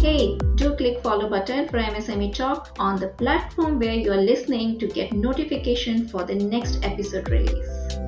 Hey, do click follow button for MSME Talk on the platform where you are listening to get notification for the next episode release.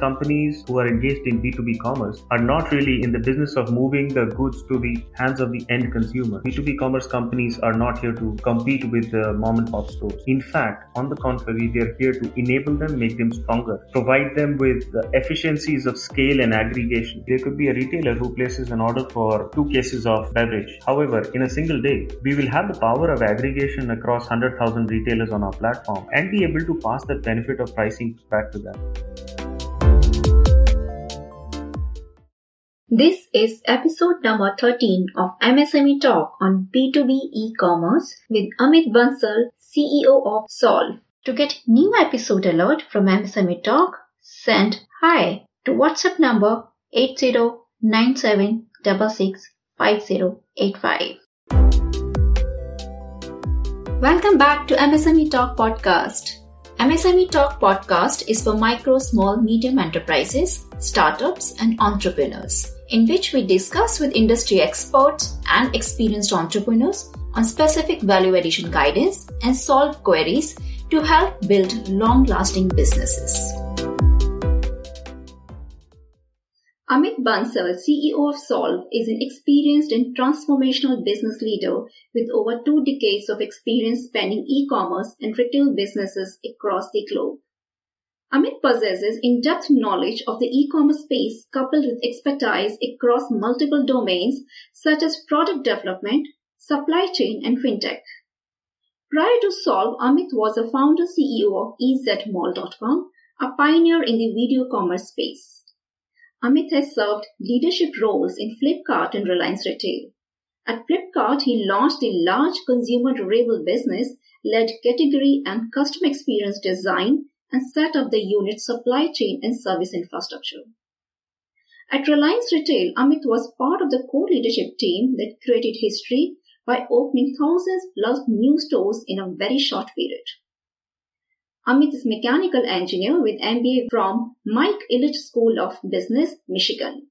Companies who are engaged in B2B commerce are not really in the business of moving the goods to the hands of the end consumer. B2B commerce companies are not here to compete with the mom and pop stores. In fact, on the contrary, they are here to enable them, make them stronger, provide them with the efficiencies of scale and aggregation. There could be a retailer who places an order for two cases of beverage. However, in a single day, we will have the power of aggregation across 100,000 retailers on our platform and be able to pass that benefit of pricing back to them. This is episode number 13 of MSME Talk on B2B e-commerce with Amit Bansal, CEO of SOLV. To get new episode alert from MSME Talk, send hi to WhatsApp number 8097665085. Welcome back to MSME Talk podcast. MSME Talk podcast is for micro, small, medium enterprises, startups, and entrepreneurs in which we discuss with industry experts and experienced entrepreneurs on specific value addition guidance and solve queries to help build long lasting businesses. Amit Bansal, CEO of SOLV, is an experienced and transformational business leader with over two decades of experience spanning e-commerce and retail businesses across the globe. Amit possesses in-depth knowledge of the e-commerce space coupled with expertise across multiple domains such as product development, supply chain, and fintech. Prior to SOLV, Amit was a founder CEO of ezmall.com, a pioneer in the video commerce space. Amit has served leadership roles in Flipkart and Reliance Retail. At Flipkart, he launched a large consumer durable business, led category and customer experience design, and set up the unit's supply chain and service infrastructure. At Reliance Retail, Amit was part of the core leadership team that created history by opening thousands plus new stores in a very short period. Amit is mechanical engineer with MBA from Mike Ilitch School of Business, Michigan.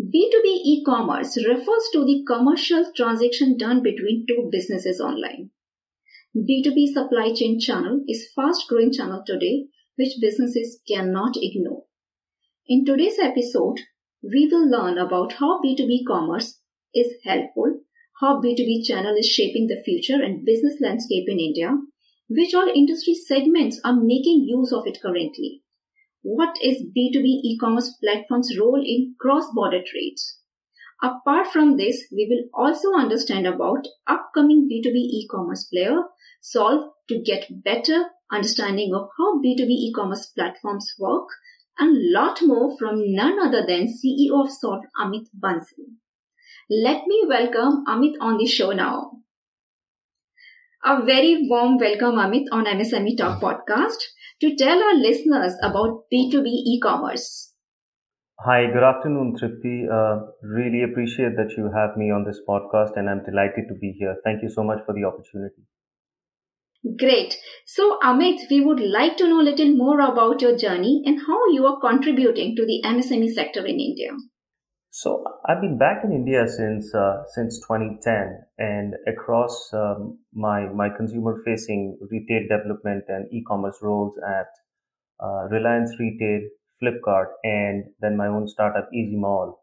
B2B e-commerce refers to the commercial transaction done between two businesses online. B2B supply chain channel is fast growing channel today, which businesses cannot ignore. In today's episode, we will learn about how B2B commerce is helpful, how B2B channel is shaping the future and business landscape in India, which all industry segments are making use of it currently. What is B2B e-commerce platform's role in cross-border trades? Apart from this, we will also understand about upcoming B2B e-commerce player SOLV to get better understanding of how B2B e-commerce platforms work and lot more from none other than CEO of SOLV, Amit Bansal. Let me welcome Amit on the show now. A very warm welcome, Amit, on MSME Talk podcast to tell our listeners about B2B e-commerce. Hi, good afternoon, Tripti. Uh, really appreciate that you have me on this podcast and I'm delighted to be here. Thank you so much for the opportunity. Great. So, Amit, we would like to know a little more about your journey and how you are contributing to the MSME sector in India. So, I've been back in India since uh, since 2010, and across um, my my consumer facing retail development and e-commerce roles at uh, Reliance Retail, Flipkart, and then my own startup EZMall.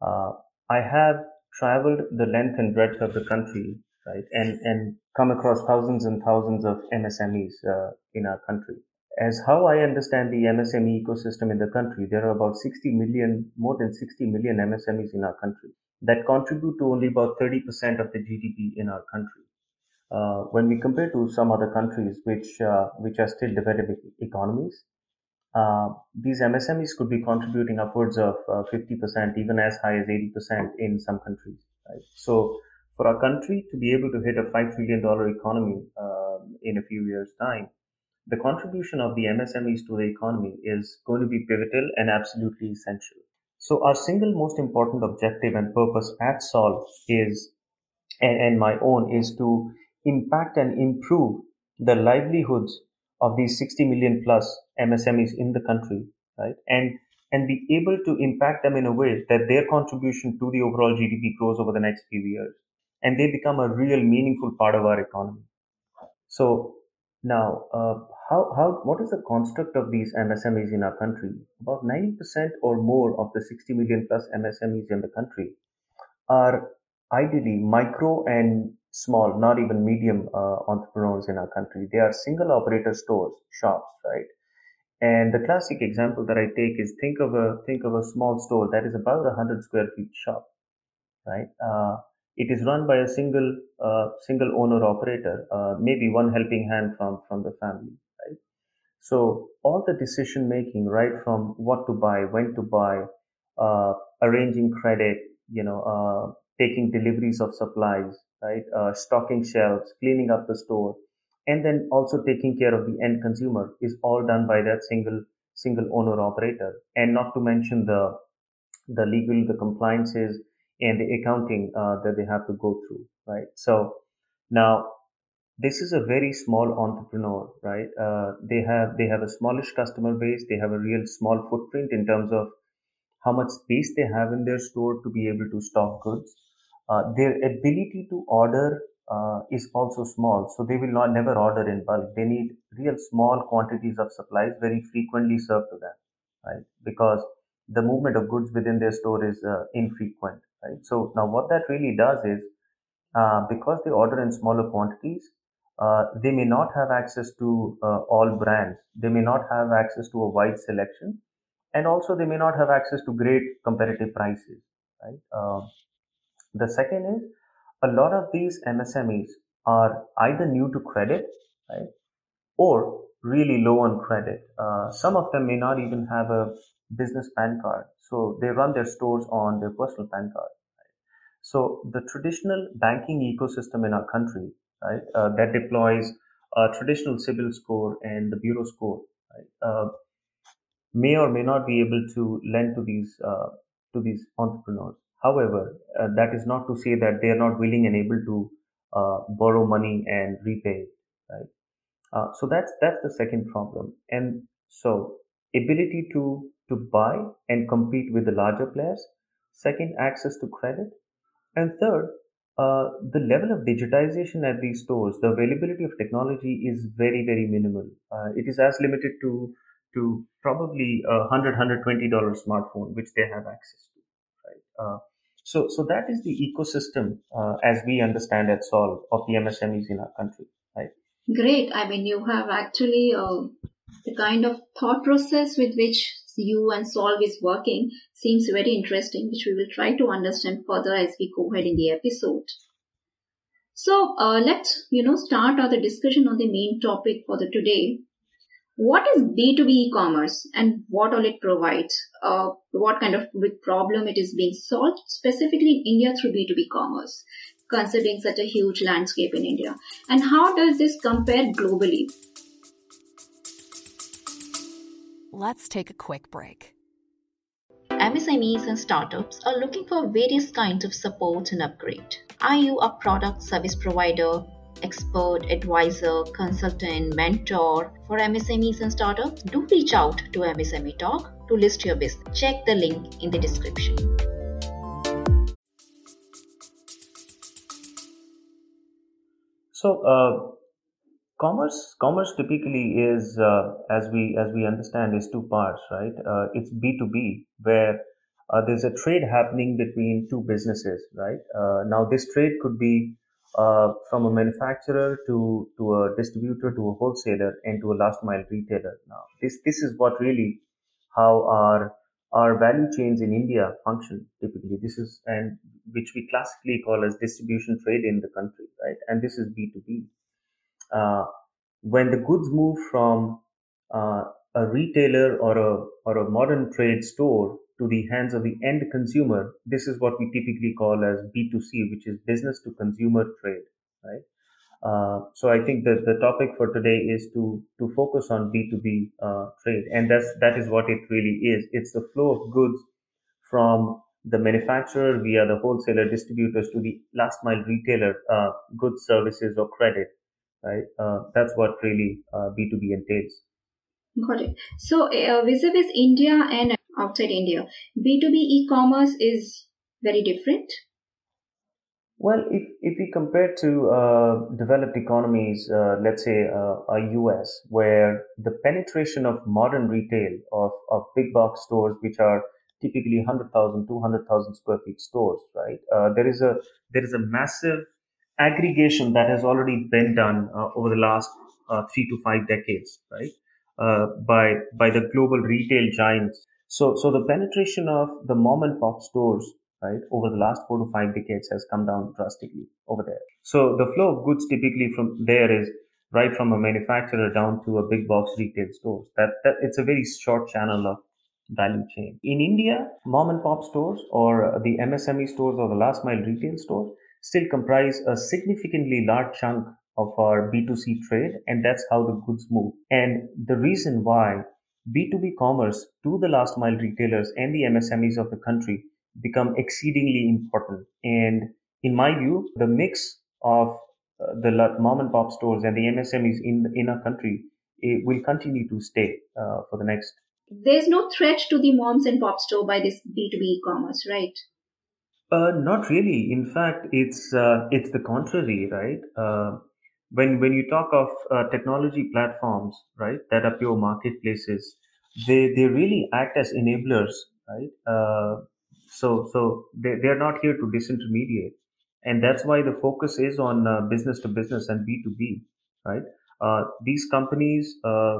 Uh, I have traveled the length and breadth of the country right? And and come across thousands and thousands of MSMEs uh, in our country. As how I understand the MSME ecosystem in the country, there are about 60 million, more than 60 million MSMEs in our country that contribute to only about 30% of the GDP in our country. Uh, when we compare to some other countries which uh, which are still developing economies, uh, these MSMEs could be contributing upwards of 50%, uh, even as high as 80% in some countries. Right? So for our country to be able to hit a $5 trillion economy uh, in a few years' time, the contribution of the MSMEs to the economy is going to be pivotal and absolutely essential. So our single most important objective and purpose at SOLV is, and, and my own, is to impact and improve the livelihoods of these 60 million plus MSMEs in the country, right? And and be able to impact them in a way that their contribution to the overall GDP grows over the next few years, and they become a real meaningful part of our economy. So now, uh, how, how, what is the construct of these MSMEs in our country? About 90% or more of the 60 million plus MSMEs in the country are ideally micro and small, not even medium uh, entrepreneurs in our country. They are single operator stores, shops, right? And the classic example that I take is think of a think of a small store that is about a hundred square feet shop, right? Uh, it is run by a single uh, single owner operator, uh, maybe one helping hand from from the family, right? So all the decision making, right from what to buy, when to buy, uh, arranging credit, you know, uh, taking deliveries of supplies, right, uh, stocking shelves, cleaning up the store, and then also taking care of the end consumer is all done by that single single owner operator, and not to mention the the legal, the compliances and the accounting uh, that they have to go through, right? So now this is a very small entrepreneur, right? Uh, they have they have a smallish customer base. They have a real small footprint in terms of how much space they have in their store to be able to stock goods. Uh, their ability to order uh, is also small, so they will not never order in bulk. They need real small quantities of supplies very frequently served to them, right? Because the movement of goods within their store is uh, infrequent right? So now what that really does is uh, because they order in smaller quantities, uh, they may not have access to uh, all brands. They may not have access to a wide selection, and also they may not have access to great competitive prices. Right. Um, the second is a lot of these MSMEs are either new to credit, right, or really low on credit. Uh, some of them may not even have a business PAN card, so they run their stores on their personal PAN card. So the traditional banking ecosystem in our country, right, uh, that deploys a traditional CIBIL score and the bureau score, right, uh, may or may not be able to lend to these uh, to these entrepreneurs. However, uh, that is not to say that they are not willing and able to uh, borrow money and repay, right? Uh, so that's that's the second problem, and so ability to to buy and compete with the larger players. Second, access to credit and third, uh, the level of digitization at these stores, the availability of technology is very, very minimal. Uh, it is as limited to to probably a hundred, hundred twenty dollar smartphone, which they have access to. Right. Uh, so, so that is the ecosystem uh, as we understand at SOLV of the MSMEs in our country. Right. Great. I mean, you have actually uh, the kind of thought process with which you and SOLV is working seems very interesting, which we will try to understand further as we go ahead in the episode. So uh, let's you know start our discussion on the main topic for the today. What is B2B e-commerce and what all it provides? Uh, what kind of big problem it is being solved specifically in India through B2B commerce, considering such a huge landscape in India? And how does this compare globally? Let's take a quick break. MSMEs and startups are looking for various kinds of support and upgrade. Are you a product service provider, expert, advisor, consultant, mentor for MSMEs and startups? Do reach out to MSME Talk to list your business. Check the link in the description. So, uh, commerce commerce typically is uh, as we as we understand is two parts right? Uh, it's b2b where uh, there's a trade happening between two businesses right? Uh, now this trade could be uh, from a manufacturer to to a distributor to a wholesaler and to a last mile retailer. Now this this is what really how our our value chains in india function typically. This is and which we classically call as distribution trade in the country right? And this is b2b uh, when the goods move from uh, a retailer or a or a modern trade store to the hands of the end consumer, this is what we typically call as B2C, which is business to consumer trade, right? Uh, so I think that the topic for today is to to focus on B2B uh, trade, and that's that is what it really is. It's the flow of goods from the manufacturer via the wholesaler distributors to the last mile retailer, uh, goods, services, or credit right? Uh, that's what really uh, B2B entails. Got it. So, uh, vis-a-vis India and outside India, B2B e-commerce is very different? Well, if, if we compare to uh, developed economies, uh, let's say uh, a US, where the penetration of modern retail, of, of big box stores, which are typically 100,000, 200,000 square feet stores, right? Uh, there is a there is a massive aggregation that has already been done uh, over the last uh, three to five decades, right? by by the global retail giants. So so the penetration of the mom and pop stores right, over the last four to five decades has come down drastically over there. So the flow of goods typically from there is right from a manufacturer down to a big box retail stores. That, that it's a very short channel of value chain. In India, mom and pop stores or the MSME stores or the last mile retail stores still comprise a significantly large chunk of our B2C trade, and that's how the goods move. And the reason why B2B commerce to the last mile retailers and the MSMEs of the country become exceedingly important. And in my view, the mix of uh, the mom and pop stores and the MSMEs in in our country will continue to stay uh, for the next. There's no threat to the moms and pop store by this B2B e-commerce, right? Uh, not really. In fact, it's uh, it's the contrary, right? Uh, when when you talk of uh, technology platforms, right, that are pure marketplaces, they they really act as enablers, right? Uh, So, so they, they are not here to disintermediate. And that's why the focus is on uh, business to business and B2B, right? Uh, these companies uh,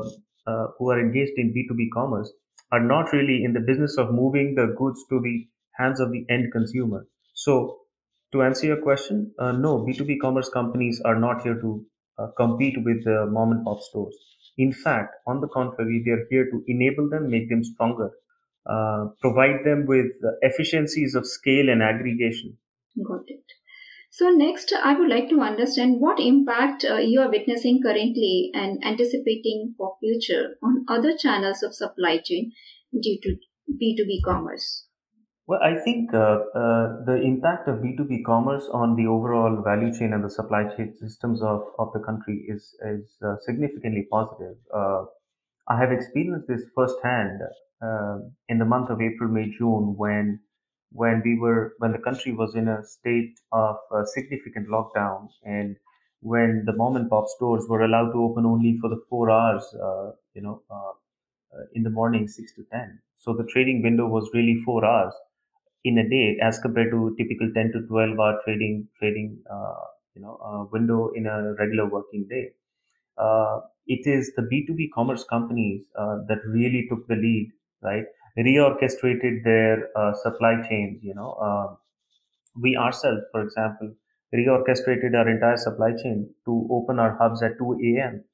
uh who are engaged in B2B commerce are not really in the business of moving the goods to the hands of the end consumer. So, to answer your question, uh, no, B2B commerce companies are not here to uh, compete with the mom and pop stores. In fact, on the contrary, they are here to enable them, make them stronger, uh, provide them with efficiencies of scale and aggregation. Got it. So next, I would like to understand what impact uh, you are witnessing currently and anticipating for future on other channels of supply chain due to B2B commerce. Well, I think uh, uh, the impact of B2B commerce on the overall value chain and the supply chain systems of, of the country is, is uh, significantly positive. Uh, I have experienced this firsthand uh, in the month of April, May, June, when when we were when the country was in a state of uh, significant lockdown and when the mom and pop stores were allowed to open only for the four hours, you know, in the morning, six to ten. So the trading window was really four hours in a day, as compared to typical ten to twelve hour trading trading, uh, you know, window in a regular working day. it is the B2B commerce companies that really took the lead right? Reorchestrated their uh, supply chains. You know, uh, we ourselves, for example, reorchestrated our entire supply chain to open our hubs at 2 a.m.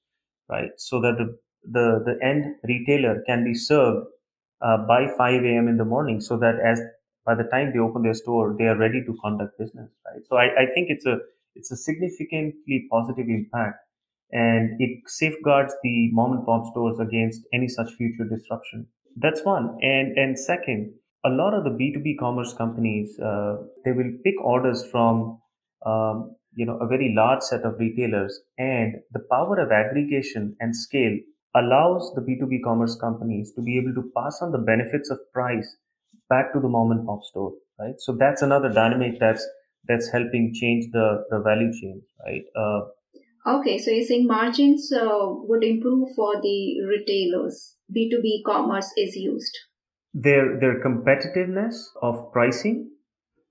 Right, so that the the the end retailer can be served uh, by 5 a.m. in the morning, so that as by the time they open their store, they are ready to conduct business. Right, so I, I think it's a it's a significantly positive impact and it safeguards the mom and pop stores against any such future disruption. That's one. And and second, a lot of the B2B commerce companies, uh, they will pick orders from, um, you know, a very large set of retailers and the power of aggregation and scale allows the B2B commerce companies to be able to pass on the benefits of price back to the mom and pop store, right? So that's another dynamic that's, that's helping change the, the value chain, right? Uh, Okay, so you're saying margins uh, would improve for the retailers. B2B commerce is used. Their their competitiveness of pricing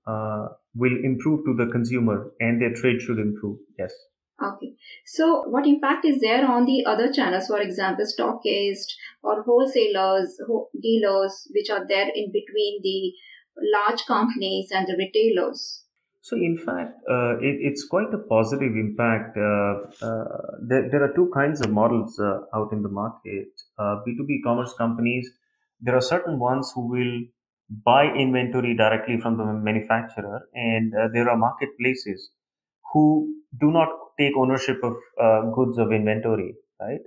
uh, will improve to the consumer, and their trade should improve. Yes. Okay. So, what impact is there on the other channels? For example, stockists or wholesalers, dealers, which are there in between the large companies and the retailers? So, in fact, uh, it, it's quite a positive impact. Uh, uh, there, there, are two kinds of models uh, out in the market. B2B uh, commerce companies, there are certain ones who will buy inventory directly from the manufacturer, and uh, there are marketplaces who do not take ownership of goods of inventory, right?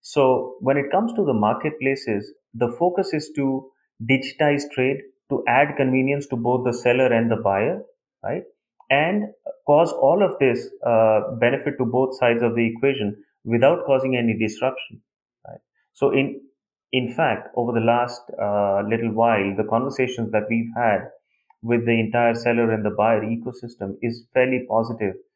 so, when it comes to the marketplaces, the focus is to digitize trade to add convenience to both the seller and the buyer right? And cause all of this uh, benefit to both sides of the equation without causing any disruption, right? So in in fact, over the last uh, little while, the conversations that we've had with the entire seller and the buyer ecosystem is fairly positive, uh,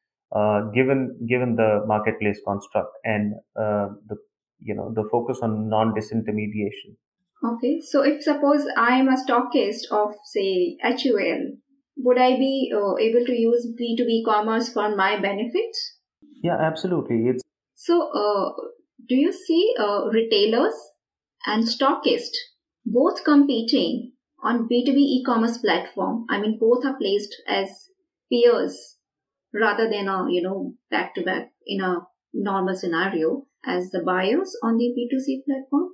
given given the marketplace construct and uh, the you know the focus on non disintermediation. Okay, so if suppose I am a stockist of say HUL, would I be uh, able to use B2B commerce for my benefit? Yeah, absolutely. It's so. Uh, do you see uh, retailers and stockist both competing on B2B e-commerce platform? I mean, both are placed as peers rather than a you know back to back in a normal scenario as the buyers on the B2C platform.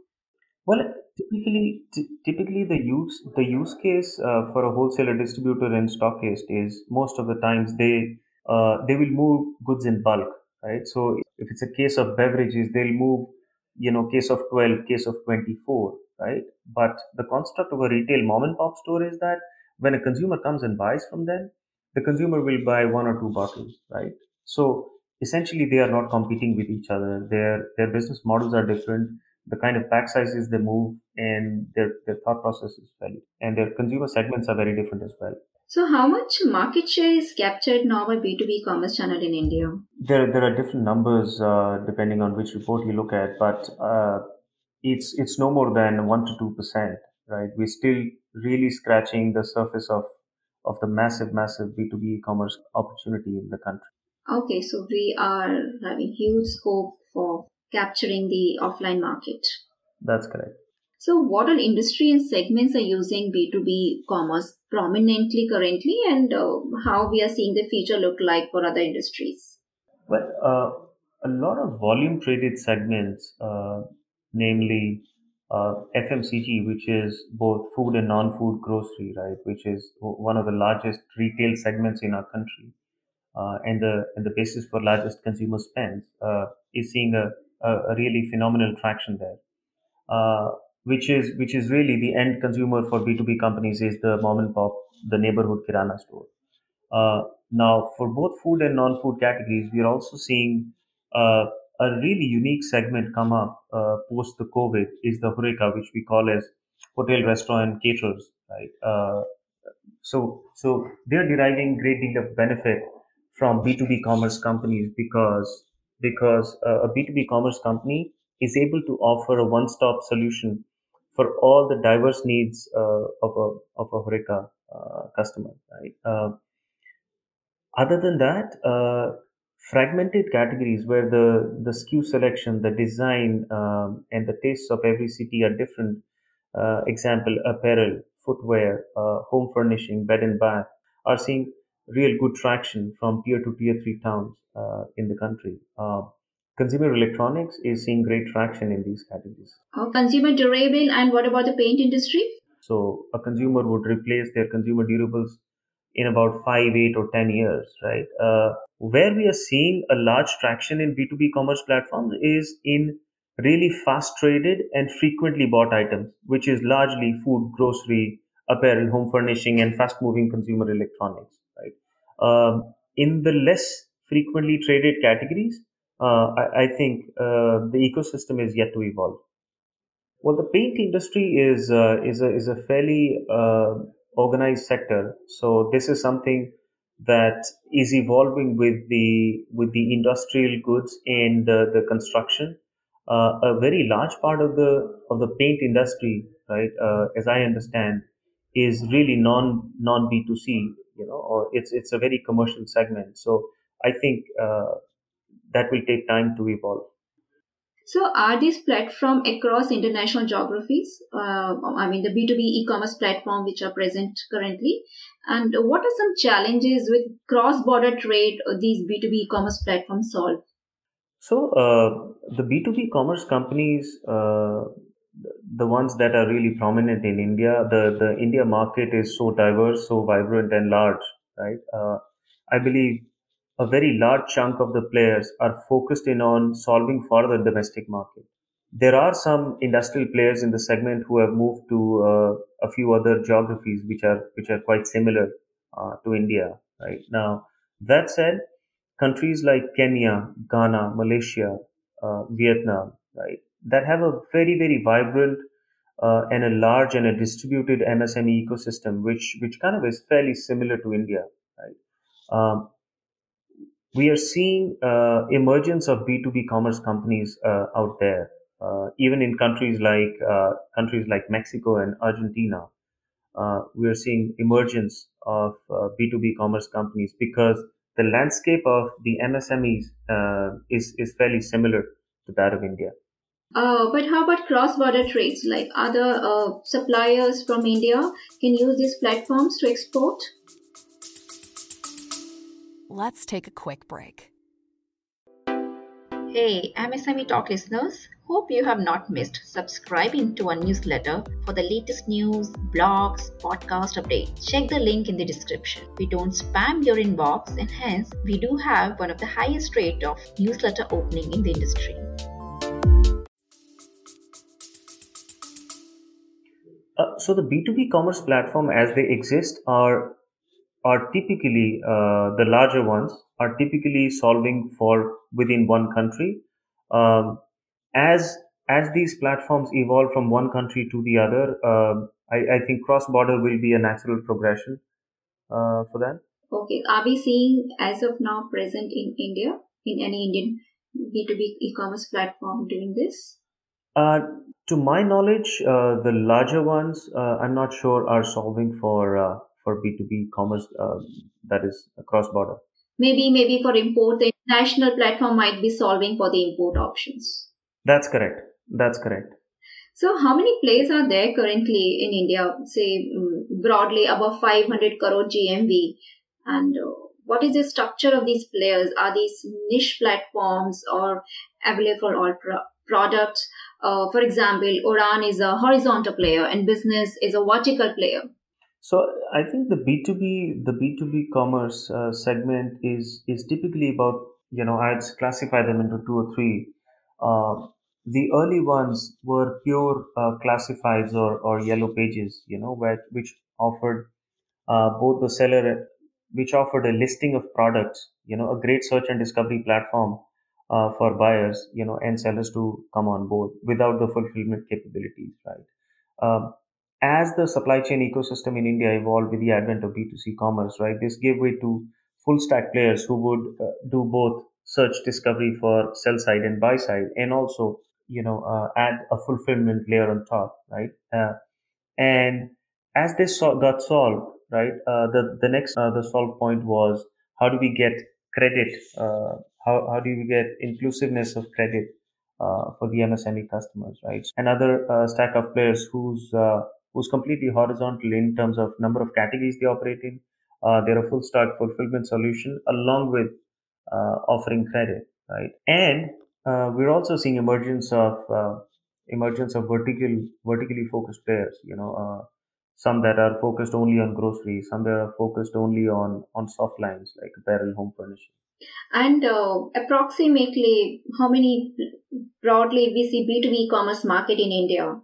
Well, typically, t- typically the use the use case uh, for a wholesaler, distributor, and stockist is most of the times they uh, they will move goods in bulk, right? So if it's a case of beverages, they'll move, you know, case of twelve, case of twenty four, right? But the construct of a retail mom and pop store is that when a consumer comes and buys from them, the consumer will buy one or two bottles, right? So essentially, they are not competing with each other. Their their business models are different. The kind of pack sizes they move and their, their thought process is valid. And their consumer segments are very different as well. So how much market share is captured now by b2b commerce channel in india? There, there are different numbers uh, depending on which report you look at but uh, it's it's no more than 1 to 2 percent right? We're still really scratching the surface of of the massive massive b2b e-commerce opportunity in the country okay so we are having huge scope for capturing the offline market. That's correct. So, what all industry and segments are using B2B commerce prominently currently, and uh, how we are seeing the future look like for other industries? Well, uh, a lot of volume traded segments, uh, namely uh, FMCG, which is both food and non food grocery, right, which is one of the largest retail segments in our country. Uh, and the and the basis for largest consumer spends uh, is seeing a a, really phenomenal traction there. Uh, which is which is really the end consumer for B2B companies is the mom and pop, the neighborhood kirana store. Uh, now, for both food and non-food categories, we are also seeing uh, a really unique segment come up uh, post the COVID is the horeca, which we call as hotel, restaurant, caterers, right? Uh, so, so they're deriving great deal of benefit from B2B commerce companies because because a B2B commerce company is able to offer a one-stop solution for all the diverse needs uh, of a of a Horeca uh, customer. Right. Uh, other than that, uh, fragmented categories where the the SKU selection, the design, um, and the tastes of every city are different. Uh, example: apparel, footwear, uh, home furnishing, bed and bath are seeing real good traction from tier two, tier three towns uh, in the country. Uh, consumer electronics is seeing great traction in these categories. Oh, consumer durable, and what about the paint industry? So a consumer would replace their consumer durables in about five, eight, or ten years, right? Uh, where we are seeing a large traction in B2B commerce platforms is in really fast traded and frequently bought items, which is largely food, grocery, apparel, home furnishing, and fast moving consumer electronics, right? Um, in the less frequently traded categories, uh, I, I, think uh, the ecosystem is yet to evolve. Well, the paint industry is uh, is a is a fairly uh, organized sector, so this is something that is evolving with the with the industrial goods and the, the construction. Uh, a very large part of the of the paint industry, right, uh, as I understand, is really non non B two C. You know, or it's it's a very commercial segment. So I think uh, that will take time to evolve. So, are these platforms across international geographies? Uh, I mean, the B2B e commerce platform which are present currently. And what are some challenges with cross border trade these B2B e commerce platforms solve? So, uh, the B2B commerce companies, uh, the ones that are really prominent in India, the, the India market is so diverse, so vibrant, and large, right? Uh, I believe a very large chunk of the players are focused in on solving for the domestic market. There are some industrial players in the segment who have moved to uh, a few other geographies which are which are quite similar uh, to India. Right now, that said, countries like Kenya, Ghana, Malaysia, uh, Vietnam, right, that have a very very vibrant uh, and a large and a distributed MSME ecosystem, which which kind of is fairly similar to India. Right? Um, we are seeing uh, emergence of B2B commerce companies uh, out there, uh, even in countries like uh, countries like Mexico and Argentina. Uh, we are seeing emergence of B2B commerce companies because the landscape of the MSMEs is is fairly similar to that of India. Uh, but how about cross-border trades? Like other uh, suppliers from India can use these platforms to export? Let's take a quick break. Hey, MSME Talk listeners. Hope you have not missed subscribing to our newsletter for the latest news, blogs, podcast updates. Check the link in the description. We don't spam your inbox and hence we do have one of the highest rate of newsletter opening in the industry. Uh, so the B2B commerce platform as they exist are are typically uh, the larger ones are typically solving for within one country. Um, as as these platforms evolve from one country to the other, uh, I, I, think cross border will be a natural progression uh, for that. Okay, are we seeing as of now present in India in any Indian B2B e-commerce platform doing this? Uh, to my knowledge, uh, the larger ones, uh, I'm not sure, are solving for uh, for B2B commerce um, that is cross border. Maybe, maybe for import, the international platform might be solving for the import options. That's correct. That's correct. So, how many players are there currently in India? Say mm, broadly above 500 crore GMV, and uh, what is the structure of these players? Are these niche platforms or available for all pro- products? Uh, for example, Udaan is a horizontal player and business is a vertical player. So I think the B two B the B two B commerce uh, segment is is typically about you know I'd classify them into two or three. Uh, the early ones were pure uh, classifieds or, or yellow pages, you know, where, which offered uh, both the seller, which offered a listing of products, you know, a great search and discovery platform uh, for buyers, you know, and sellers to come on board without the fulfillment capabilities, right? Um, as the supply chain ecosystem in India evolved with the advent of B2C commerce, right, this gave way to full stack players who would uh, do both search discovery for sell side and buy side, and also, you know, uh, add a fulfillment layer on top, right? Uh, and as this so- got solved, right, uh, the the next uh, the solve point was how do we get credit uh, how, how do we get inclusiveness of credit for the MSME customers, right? Another stack of players who's uh, who's completely horizontal in terms of number of categories they operate in. Uh, they're a full stack fulfillment solution along with uh, offering credit, right? And uh, we're also seeing emergence of emergence of vertical vertically focused players. You know, some that are focused only on groceries, some that are focused only on on soft lines like apparel, home furnishing. And uh, approximately how many broadly we see B2B e-commerce market in India?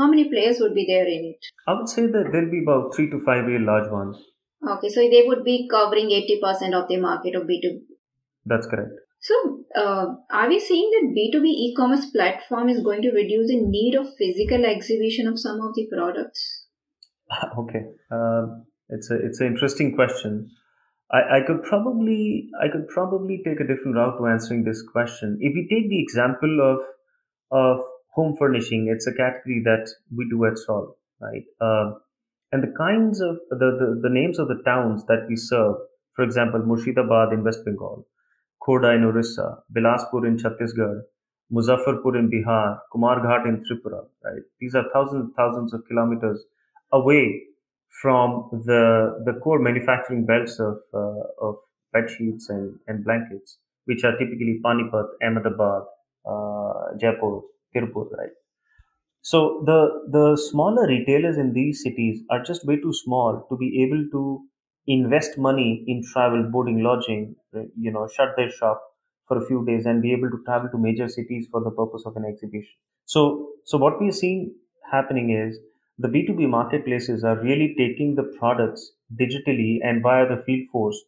How many players would be there in it? I would say that there'll be about three to five real large ones. Okay, so they would be covering 80% of the market of B2B. That's correct. So, uh, are we seeing that B2B e-commerce platform is going to reduce the need of physical exhibition of some of the products? Okay, um, it's a it's an interesting question. I, I could probably I could probably take a different route to answering this question. If we take the example of of home furnishing, it's a category that we do at SOLV, right? Uh, and the kinds of the, the, the names of the towns that we serve, for example, Murshidabad in West Bengal, Khodda in Orissa, Bilaspur in Chhattisgarh, Muzaffarpur in Bihar, Kumarghat in Tripura, right? These are thousands and thousands of kilometers away from the the core manufacturing belts of uh, of bed sheets and, and blankets, which are typically Panipat, Ahmedabad, uh, Jaipur, Tirupur, right? So the the smaller retailers in these cities are just way too small to be able to invest money in travel, boarding, lodging, you know, shut their shop for a few days and be able to travel to major cities for the purpose of an exhibition. So so what we are seeing happening is the B2B marketplaces are really taking the products digitally and via the field force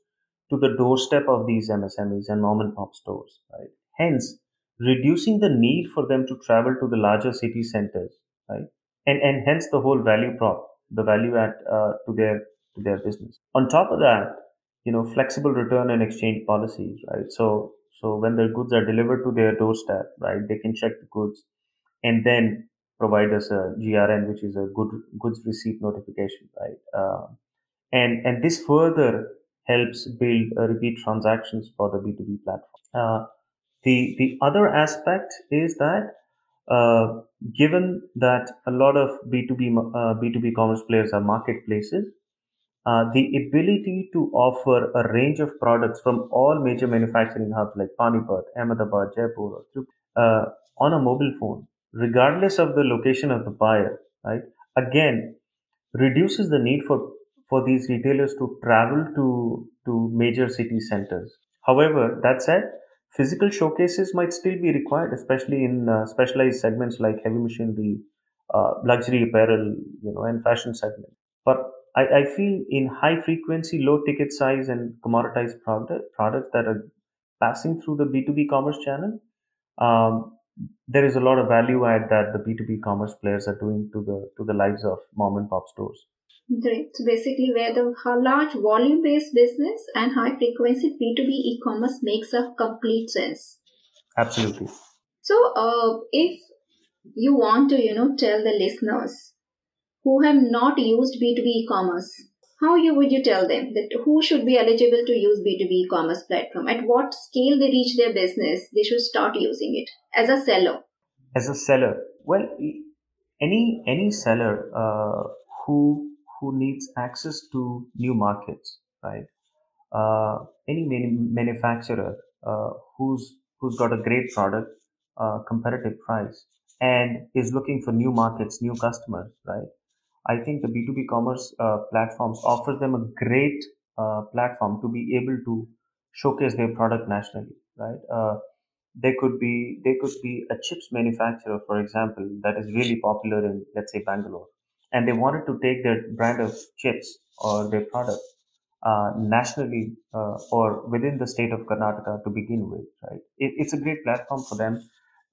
to the doorstep of these MSMEs and mom and pop stores, right? Hence, reducing the need for them to travel to the larger city centers, right? And and hence the whole value prop, the value add uh, to their to their business. On top of that, you know, flexible return and exchange policies, right? So so when their goods are delivered to their doorstep, right, they can check the goods and then provide us a GRN, which is a good goods receipt notification, right? Uh, and and this further helps build uh, repeat transactions for the B2B platform. Uh, the the other aspect is that uh, given that a lot of B2B uh, B2B commerce players are marketplaces, uh, the ability to offer a range of products from all major manufacturing hubs like Panipat, Ahmedabad, Jaipur, uh, on a mobile phone, regardless of the location of the buyer, right? Again, reduces the need for for these retailers to travel to to major city centers. However, that said, physical showcases might still be required, especially in uh, specialized segments like heavy machinery, uh, luxury apparel, you know, and fashion segment. But I, I feel in high frequency, low ticket size, and commoditized product, products that are passing through the B2B commerce channel, um, there is a lot of value add that the B2B commerce players are doing to the to the lives of mom and pop stores. Great. So basically, where the large volume based business and high frequency B2B e commerce makes a complete sense. Absolutely. So, uh, if you want to, you know, tell the listeners who have not used B2B e commerce, how you would you tell them that who should be eligible to use B2B e commerce platform? At what scale they reach their business, they should start using it as a seller. As a seller, well, any any seller uh, who who needs access to new markets, right? Uh, any manufacturer uh, who's who's got a great product, uh, competitive price, and is looking for new markets, new customers, right? I think the B2B commerce uh, platforms offer them a great uh, platform to be able to showcase their product nationally, right? Uh, they could be they could be a chips manufacturer, for example, that is really popular in let's say Bangalore, and they wanted to take their brand of chips or their product uh, nationally uh, or within the state of Karnataka to begin with, right? It, it's a great platform for them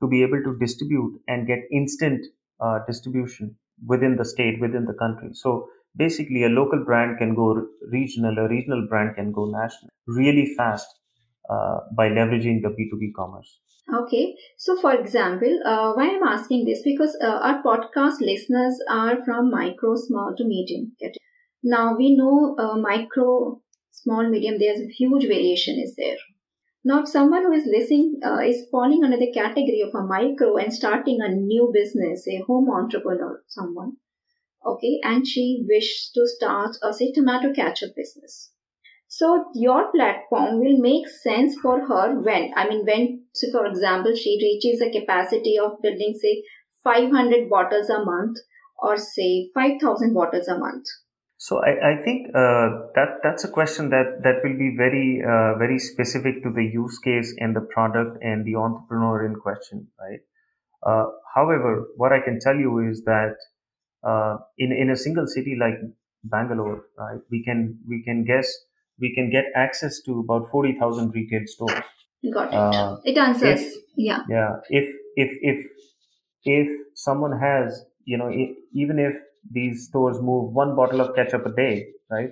to be able to distribute and get instant uh, distribution within the state, within the country. So basically, a local brand can go regional, a regional brand can go national really fast uh, by leveraging the B2B commerce. Okay. So, for example, uh, why I'm asking this because uh, our podcast listeners are from micro, small to medium. Now we know uh, micro, small, medium. There's a huge variation is there. Now, if someone who is listening uh, is falling under the category of a micro and starting a new business, a home entrepreneur, someone, okay, and she wishes to start a say tomato ketchup business. So your platform will make sense for her when, I mean, when, so for example, she reaches a capacity of building, say, 500 bottles a month or say 5,000 bottles a month. So I, I think uh, that that's a question that that will be very uh, very specific to the use case and the product and the entrepreneur in question, right? Uh, however, what I can tell you is that uh, in in a single city like Bangalore, right, we can we can guess we can get access to about 40,000 retail stores. Got it. Uh, it answers. If, yeah. Yeah. If, if, if, if someone has, you know, if, even if these stores move one bottle of ketchup a day, right?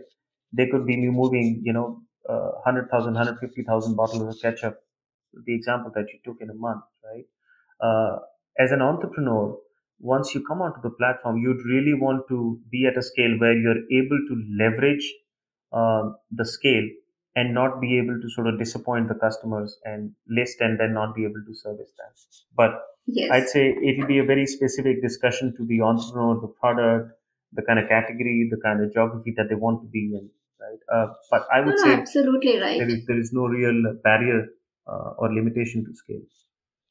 They could be moving, you know, uh, 100,000, 150,000 bottles of ketchup. The example that you took in a month, right? Uh, as an entrepreneur, once you come onto the platform, you'd really want to be at a scale where you're able to leverage uh, the scale and not be able to sort of disappoint the customers and list and then not be able to service them. But yes. I'd say it will be a very specific discussion to the entrepreneur, the product, the kind of category, the kind of geography that they want to be in, right? Uh, but I would no, say absolutely right. There is there is no real barrier uh, or limitation to scale.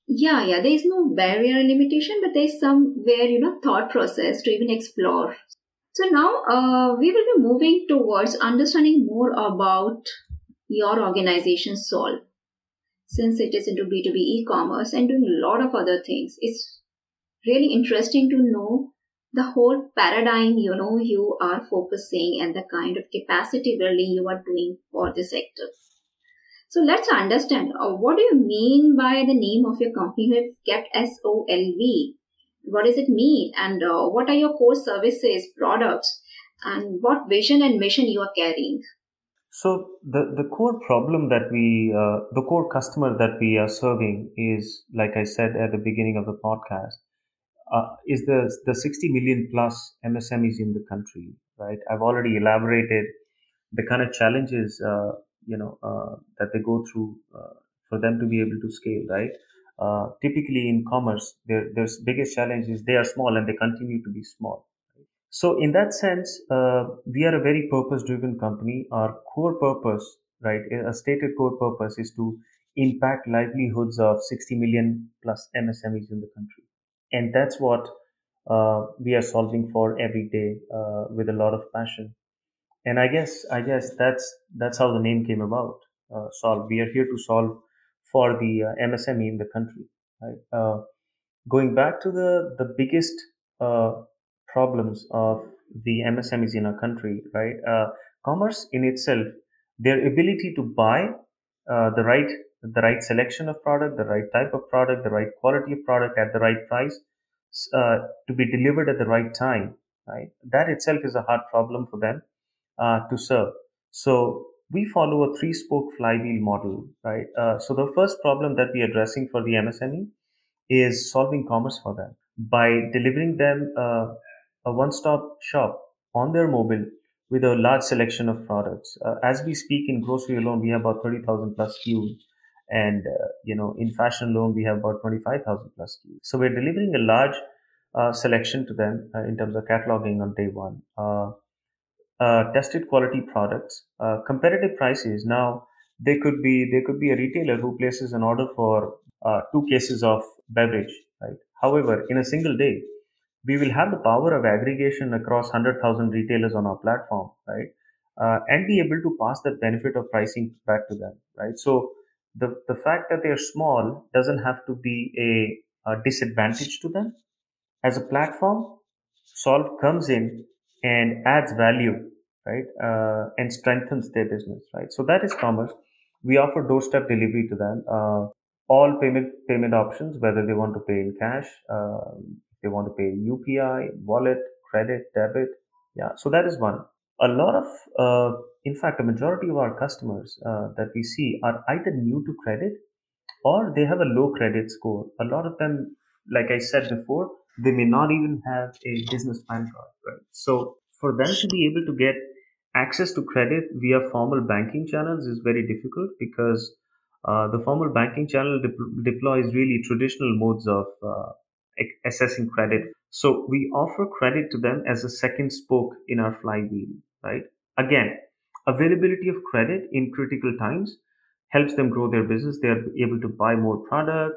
Yeah, yeah. There is no barrier or limitation, but there's somewhere you know thought process to even explore. So now uh, we will be moving towards understanding more about your organization SOLV. Since it is into B2B e-commerce and doing a lot of other things, it's really interesting to know the whole paradigm you know you are focusing and the kind of capacity building you are doing for the sector. So let's understand uh, what do you mean by the name of your company you have kept SOLV? What does it mean? And uh, what are your core services, products, and what vision and mission you are carrying? So the, the core problem that we, uh, the core customer that we are serving is, like I said at the beginning of the podcast, uh, is the the 60 million plus MSMEs in the country, right? I've already elaborated the kind of challenges uh, you know uh, that they go through uh, for them to be able to scale right uh, typically in commerce their their biggest challenge is they are small and they continue to be small so in that sense uh, we are a very purpose driven company our core purpose right a stated core purpose is to impact livelihoods of 60 million plus msmes in the country and that's what uh, we are solving for every day uh, with a lot of passion and I guess I guess that's that's how the name came about. Uh, SOLV. We are here to solve for the uh, MSME in the country. Right. Uh, going back to the the biggest uh, problems of the MSMEs in our country, right? Uh, commerce in itself, their ability to buy uh, the right the right selection of product, the right type of product, the right quality of product at the right price, to be delivered at the right time, right? That itself is a hard problem for them uh, to serve. So we follow a three spoke flywheel model, right? Uh, so the first problem that we're addressing for the MSME is solving commerce for them by delivering them uh, a one stop shop on their mobile with a large selection of products. Uh, as we speak in grocery alone, we have about 30,000 plus SKUs. And, uh, you know, in fashion alone, we have about 25,000 plus SKUs. So we're delivering a large uh, selection to them uh, in terms of cataloging on day one uh, tested quality products, uh, competitive prices. Now they could be there could be a retailer who places an order for uh, two cases of beverage, right? However, in a single day, we will have the power of aggregation across hundred thousand retailers on our platform, right? Uh, and be able to pass that benefit of pricing back to them, right? So the the fact that they're small doesn't have to be a, a disadvantage to them. As a platform, SOLV comes in and adds value, right? Uh, and strengthens their business, right? So that is commerce. We offer doorstep delivery to them. Uh, all payment payment options, whether they want to pay in cash, uh, they want to pay UPI, wallet, credit, debit. Yeah. So that is one. A lot of, uh, in fact, a majority of our customers uh, that we see are either new to credit or they have a low credit score. A lot of them, like I said before, they may not even have a business PAN card, right? So for them to be able to get access to credit via formal banking channels is very difficult because uh, the formal banking channel de- deploys really traditional modes of uh, assessing credit. So we offer credit to them as a second spoke in our flywheel, right? Again, availability of credit in critical times helps them grow their business. They're able to buy more product,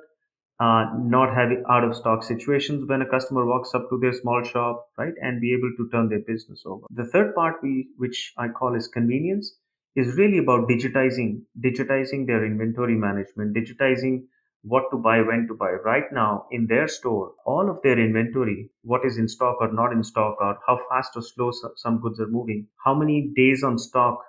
uh, not having out of stock situations when a customer walks up to their small shop, right, and be able to turn their business over. The third part, we which I call is convenience, is really about digitizing, digitizing their inventory management, digitizing what to buy, when to buy. Right now, in their store, all of their inventory, what is in stock or not in stock, or how fast or slow some goods are moving, how many days on stock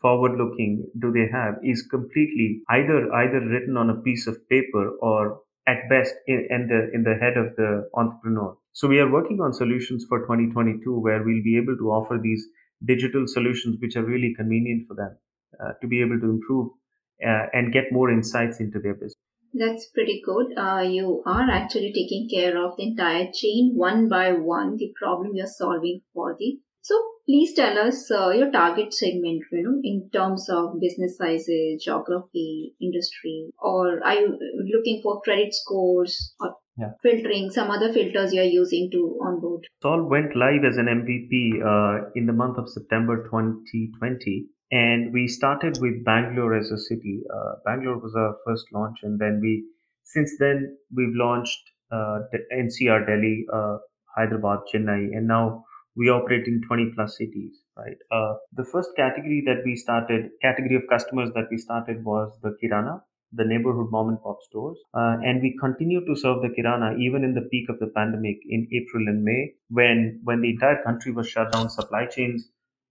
forward looking do they have is completely either either written on a piece of paper or at best in, in the in the head of the entrepreneur. So we are working on solutions for 2022 where we'll be able to offer these digital solutions which are really convenient for them uh, to be able to improve uh, and get more insights into their business. That's pretty good. Uh, you are actually taking care of the entire chain one by one, the problem you're solving for the so please tell us uh, your target segment, you know, in terms of business sizes, geography, industry, or are you looking for credit scores or yeah. filtering, some other filters you're using to onboard? SOLV went live as an MVP uh, in the month of September 2020. And we started with Bangalore as a city. Uh, Bangalore was our first launch. And then we, since then, we've launched uh, NCR, Delhi, uh, Hyderabad, Chennai, and now we operate in 20 plus cities right? Uh, the first category that we started category of customers that we started was the kirana the neighborhood mom and pop stores. Uh, and we continue to serve the kirana even in the peak of the pandemic in april and may when when the entire country was shut down supply chains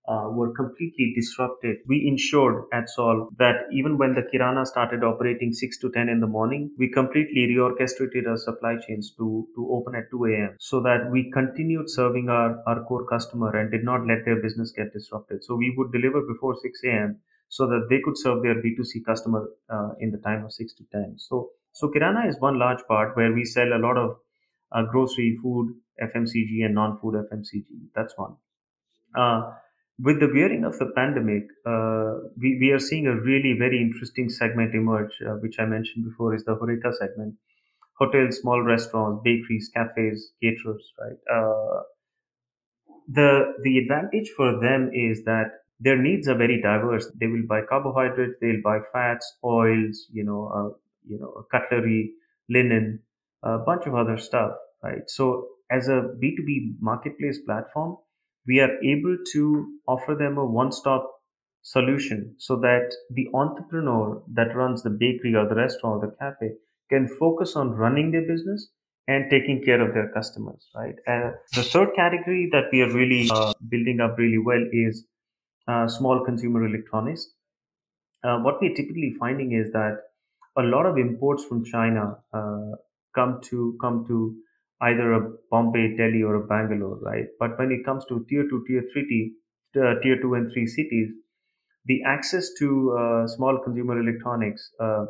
uh, were completely disrupted. We ensured at SOLV that even when the Kirana started operating 6 to 10 in the morning, we completely reorchestrated our supply chains to, to open at 2 a.m. so that we continued serving our, our core customer and did not let their business get disrupted. So we would deliver before 6 a.m. so that they could serve their B2C customer uh, in the time of 6 to 10. So, so Kirana is one large part where we sell a lot of uh, grocery, food, FMCG, and non-food FMCG. That's one. Uh, with the wearing of the pandemic, uh, we, we are seeing a really very interesting segment emerge, uh, which I mentioned before is the Horeca segment. Hotels, small restaurants, bakeries, cafes, caterers, right? Uh, the, the advantage for them is that their needs are very diverse. They will buy carbohydrates, they'll buy fats, oils, you know, uh, you know, cutlery, linen, a bunch of other stuff, right? So as a B2B marketplace platform, we are able to offer them a one-stop solution so that the entrepreneur that runs the bakery or the restaurant or the cafe can focus on running their business and taking care of their customers right? And the third category that we are really uh, building up really well is uh, small consumer electronics. Uh, what we're typically finding is that a lot of imports from china uh, come to come to either a Bombay, Delhi, or a Bangalore, right? But when it comes to tier two, tier three, uh, tier two and three cities, the access to uh, small consumer electronics uh,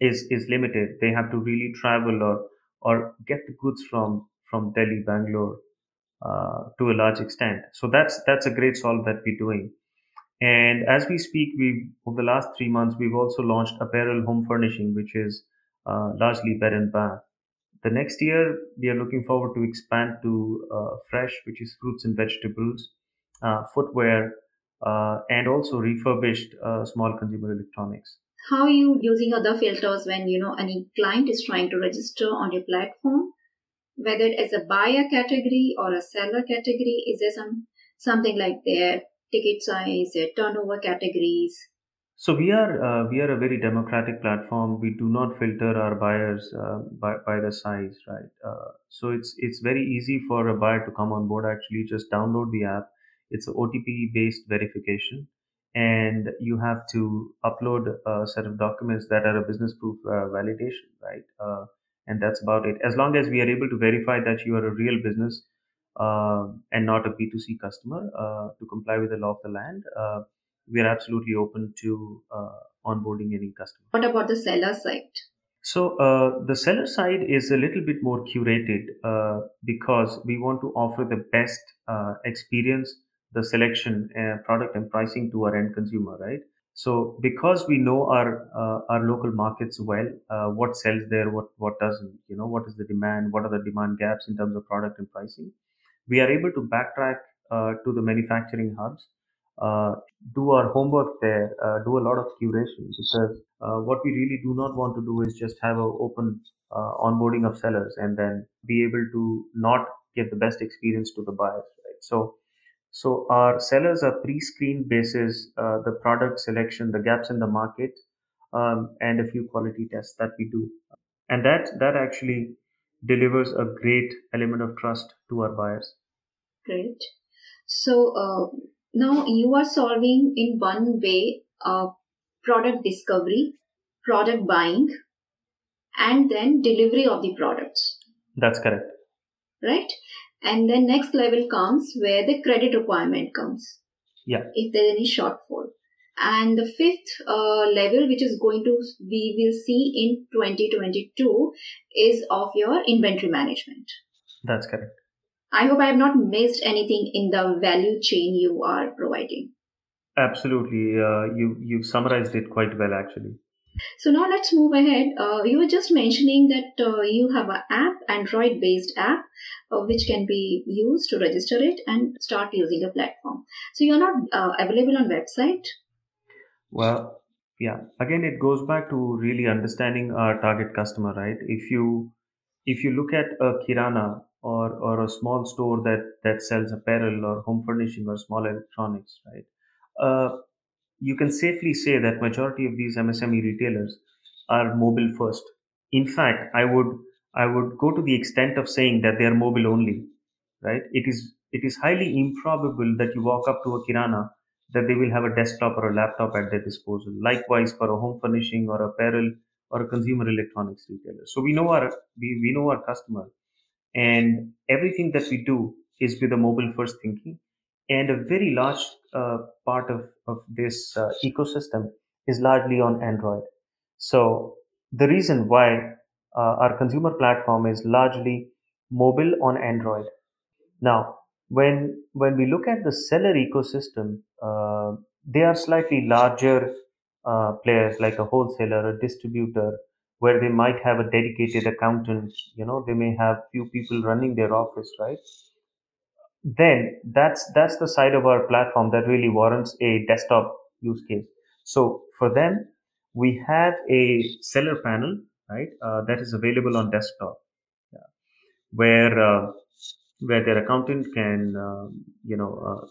is is limited. They have to really travel or or get the goods from from Delhi, Bangalore uh, to a large extent. So that's that's a great solve that we're doing. And as we speak, we over the last three months, we've also launched apparel home furnishing, which is uh, largely bed and bath. The next year, we are looking forward to expand to uh, fresh, which is fruits and vegetables, uh, footwear, uh, and also refurbished uh, small consumer electronics. How are you using other filters when you know any client is trying to register on your platform? Whether it's a buyer category or a seller category, is there some something like their ticket size, their turnover categories? So we are uh, we are a very democratic platform. We do not filter our buyers uh, by by the size, right? Uh, so it's it's very easy for a buyer to come on board. Actually, just download the app. It's a OTP based verification, and you have to upload a set of documents that are a business proof uh, validation, right? Uh, and that's about it. As long as we are able to verify that you are a real business uh, and not a B2C customer to comply with the law of the land we are absolutely open to uh, onboarding any customer. What about the seller side? So uh, the seller side is a little bit more curated uh, because we want to offer the best uh, experience, the selection, uh, product, and pricing to our end consumer, right? So because we know our uh, our local markets well, what sells there, what what doesn't, you know, what is the demand, what are the demand gaps in terms of product and pricing, we are able to backtrack to the manufacturing hubs uh, do our homework there, uh, do a lot of curation because uh, what we really do not want to do is just have an open uh, onboarding of sellers and then be able to not give the best experience to the buyers, right? So, so our sellers are pre-screened basis uh, the product selection, the gaps in the market, um, and a few quality tests that we do, and that that actually delivers a great element of trust to our buyers. Great. So, uh, now you are solving in one way uh, product discovery, product buying, and then delivery of the products. That's correct. Right? And then next level comes where the credit requirement comes. Yeah. If there's any shortfall. And the fifth uh, level, which is going to we will see in 2022, is of your inventory management. That's correct. I hope I have not missed anything in the value chain you are providing. Absolutely. Uh, you, you've summarized it quite well, actually. So now let's move ahead. Uh, you were just mentioning that uh, you have an app, Android based app, uh, which can be used to register it and start using the platform. So you're not uh, available on website? Well, yeah. Again, it goes back to really understanding our target customer, right? If you if you look at a Kirana or or a small store that that sells apparel or home furnishing or small electronics, right? Uh, you can safely say that majority of these MSME retailers are mobile first. In fact, I would I would go to the extent of saying that they are mobile only, right? It is it is highly improbable that you walk up to a kirana that they will have a desktop or a laptop at their disposal. Likewise, for a home furnishing or apparel or a consumer electronics retailer. So we know our we, we know our customer, and everything that we do is with a mobile first thinking. And a very large uh, part of, of this uh, ecosystem is largely on Android. So the reason why uh, our consumer platform is largely mobile on Android. Now, when when we look at the seller ecosystem, uh, they are slightly larger uh, players like a wholesaler, a distributor, where they might have a dedicated accountant. You know, they may have few people running their office, right? Then that's that's the side of our platform that really warrants a desktop use case. So for them, we have a seller panel, right, uh, that is available on desktop, yeah, where uh, where their accountant can, um, you know, uh,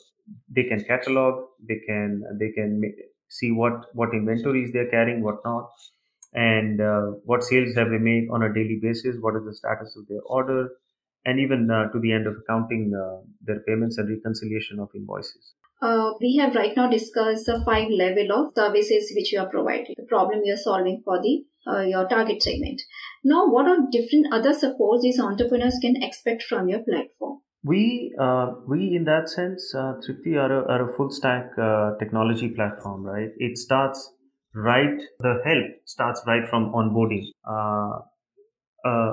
they can catalog, they can they can see what what inventories they're carrying, what not, and uh, what sales have they made on a daily basis, what is the status of their order, and even uh, to the end of accounting uh, their payments and reconciliation of invoices. Uh, we have right now discussed the five level of services which you are providing, the problem you are solving for the uh, your target segment. Now, what are different other supports these entrepreneurs can expect from your platform? We uh, we in that sense, uh, Tripti are a, are a full stack uh, technology platform, right? It starts right. The help starts right from onboarding. Uh,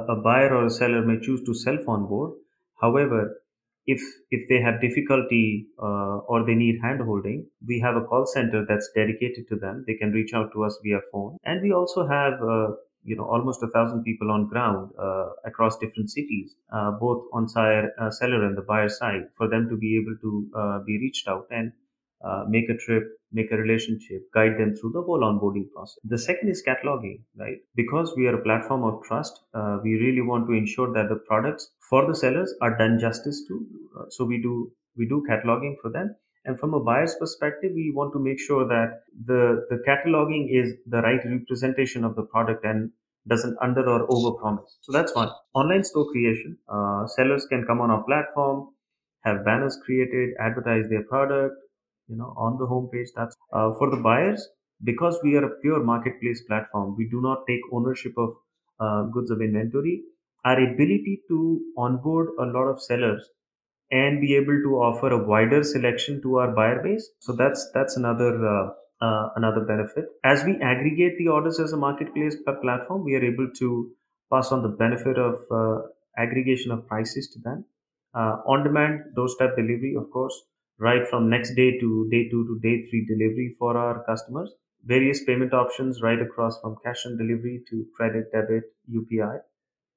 a buyer or a seller may choose to self onboard. However, if if they have difficulty uh, or they need handholding, we have a call center that's dedicated to them. They can reach out to us via phone, and we also have uh, you know almost a thousand people on ground uh, across different cities, uh, both on uh, seller and the buyer side, for them to be able to uh, be reached out and make a trip make a relationship, guide them through the whole onboarding process. The second is cataloging, right? Because we are a platform of trust, uh, we really want to ensure that the products for the sellers are done justice to. Uh, so we do we do cataloging for them. And from a buyer's perspective, we want to make sure that the, the cataloging is the right representation of the product and doesn't under or over promise. So that's one. Online store creation. Uh, sellers can come on our platform, have banners created, advertise their product, you know on the homepage that's uh, for the buyers because we are a pure marketplace platform we do not take ownership of uh, goods of inventory. Our ability to onboard a lot of sellers and be able to offer a wider selection to our buyer base. So that's that's another uh, uh, another benefit. As we aggregate the orders as a marketplace platform we are able to pass on the benefit of uh, aggregation of prices to them. Uh, on demand doorstep delivery of course right from next day to day two to day three delivery for our customers. Various payment options right across from cash on delivery to credit, debit, UPI,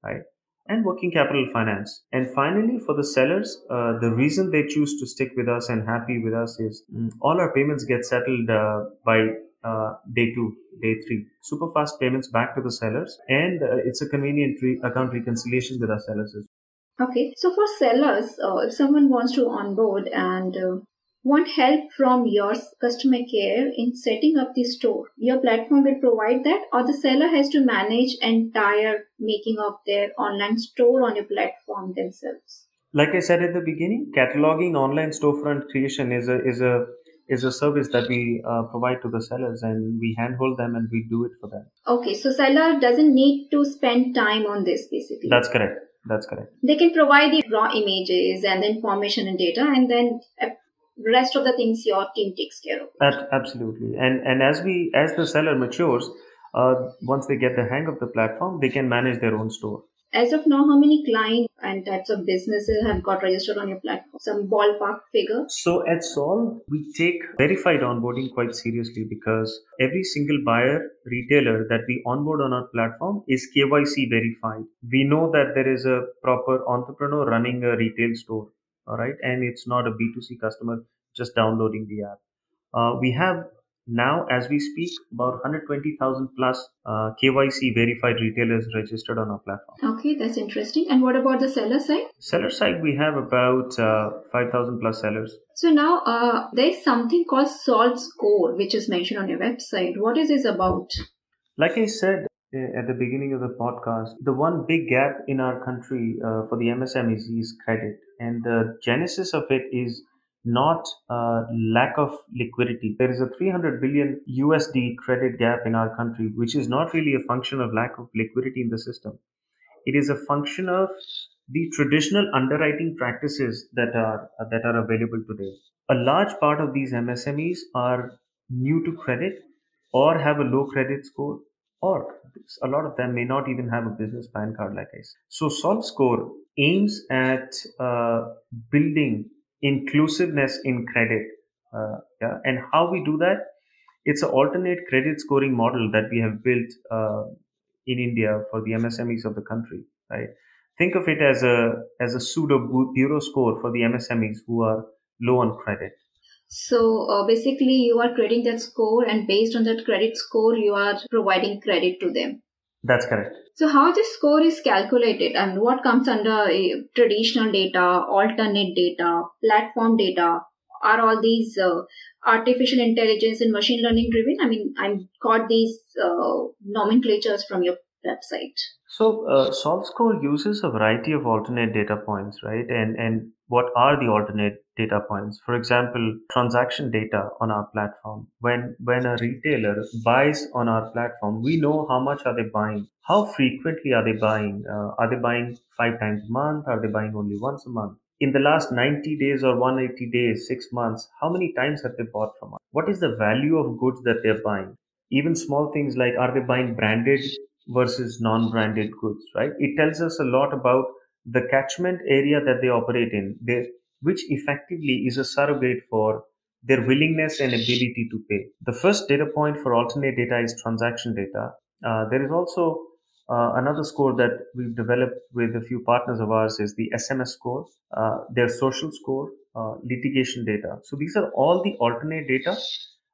right? And working capital finance. And finally, for the sellers, uh, the reason they choose to stick with us and happy with us is mm, all our payments get settled uh, by uh, day two, day three. Super fast payments back to the sellers, and uh, it's a convenient re- account reconciliation with our sellers as Okay, so for sellers, uh, if someone wants to onboard and uh, want help from your customer care in setting up the store, your platform will provide that, or the seller has to manage entire making of their online store on your platform themselves. Like I said at the beginning, cataloging online storefront creation is a is a is a service that we uh, provide to the sellers and we handhold them and we do it for them. Okay, so seller doesn't need to spend time on this basically. That's correct. That's correct. They can provide the raw images and the information and data, and then rest of the things your team takes care of. absolutely. And and as we as the seller matures, uh, once they get the hang of the platform, they can manage their own store. As of now, how many clients and types of businesses have got registered on your platform? Some ballpark figure? So at SOLV, we take verified onboarding quite seriously because every single buyer, retailer that we onboard on our platform is KYC verified. We know that there is a proper entrepreneur running a retail store, all right, and it's not a B2C customer just downloading the app. Uh, we have now, as we speak, about 120,000 plus uh, KYC verified retailers registered on our platform. Okay, that's interesting. And what about the seller side? Seller side, we have about uh, 5,000 plus sellers. So now uh, there's something called SOLV Score, which is mentioned on your website. What is this about? Like I said, at the beginning of the podcast, the one big gap in our country uh, for the MSMEs is credit, and the genesis of it is not uh, lack of liquidity. There is a 300 billion USD credit gap in our country, which is not really a function of lack of liquidity in the system. It is a function of the traditional underwriting practices that are that are available today. A large part of these MSMEs are new to credit or have a low credit score or a lot of them may not even have a business PAN card like I said. So SOLV Score aims at uh, building inclusiveness in credit. Uh, yeah, and how we do that? It's an alternate credit scoring model that we have built uh, in India for the MSMEs of the country. Right? Think of it as a as a pseudo bureau score for the MSMEs who are low on credit. So uh, basically, you are creating that score, and based on that credit score, you are providing credit to them. That's correct. So how this score is calculated and what comes under traditional data, alternate data, platform data? Are all these uh, artificial intelligence and machine learning driven? I mean, I got these uh, nomenclatures from your website. So uh, SOLV Score uses a variety of alternate data points, right? And and what are the alternate data points? For example, transaction data on our platform. When when a retailer buys on our platform, we know how much are they buying, how frequently are they buying. Uh, are they buying five times a month? Are they buying only once a month? In the last 90 days or 180 days, six months, how many times have they bought from us? What is the value of goods that they're buying? Even small things like are they buying branded versus non-branded goods, right? It tells us a lot about the catchment area that they operate in, they, which effectively is a surrogate for their willingness and ability to pay. The first data point for alternate data is transaction data. Uh, there is also uh, another score that we've developed with a few partners of ours is the SMS score, uh, their social score, uh, litigation data. So these are all the alternate data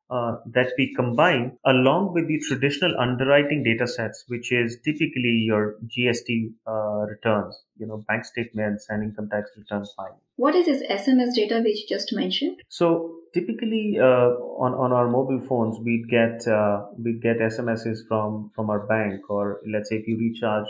uh, that we combine along with the traditional underwriting data sets, which is typically your GST uh, returns, you know, bank statements and income tax returns filing. What is this SMS data which you just mentioned? So typically uh, on, on our mobile phones, we'd get uh, we'd get SMSs from from our bank, or let's say if you recharge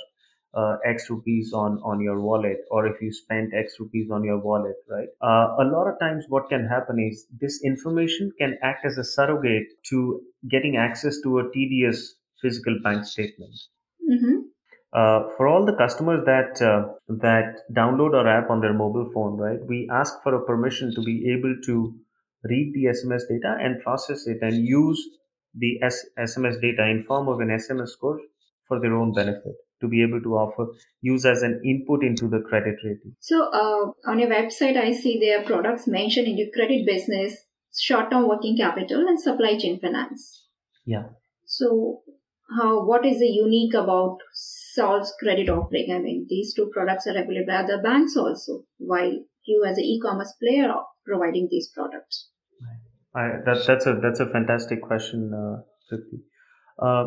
uh, X rupees on, on your wallet or if you spent X rupees on your wallet, right? Uh, a lot of times what can happen is this information can act as a surrogate to getting access to a tedious physical bank statement. Mm-hmm. Uh, for all the customers that uh, that download our app on their mobile phone, right, we ask for a permission to be able to read the SMS data and process it and use the S- SMS data in form of an SMS score for their own benefit to be able to offer use as an input into the credit rating. So uh, on your website, I see there are products mentioned in your credit business, short-term working capital, and supply chain finance. Yeah. So how what is the unique about SOLV's credit offering? I mean, these two products are available at other banks also, while you as an e-commerce player are providing these products. I, that, that's a that's a fantastic question, uh, Uh,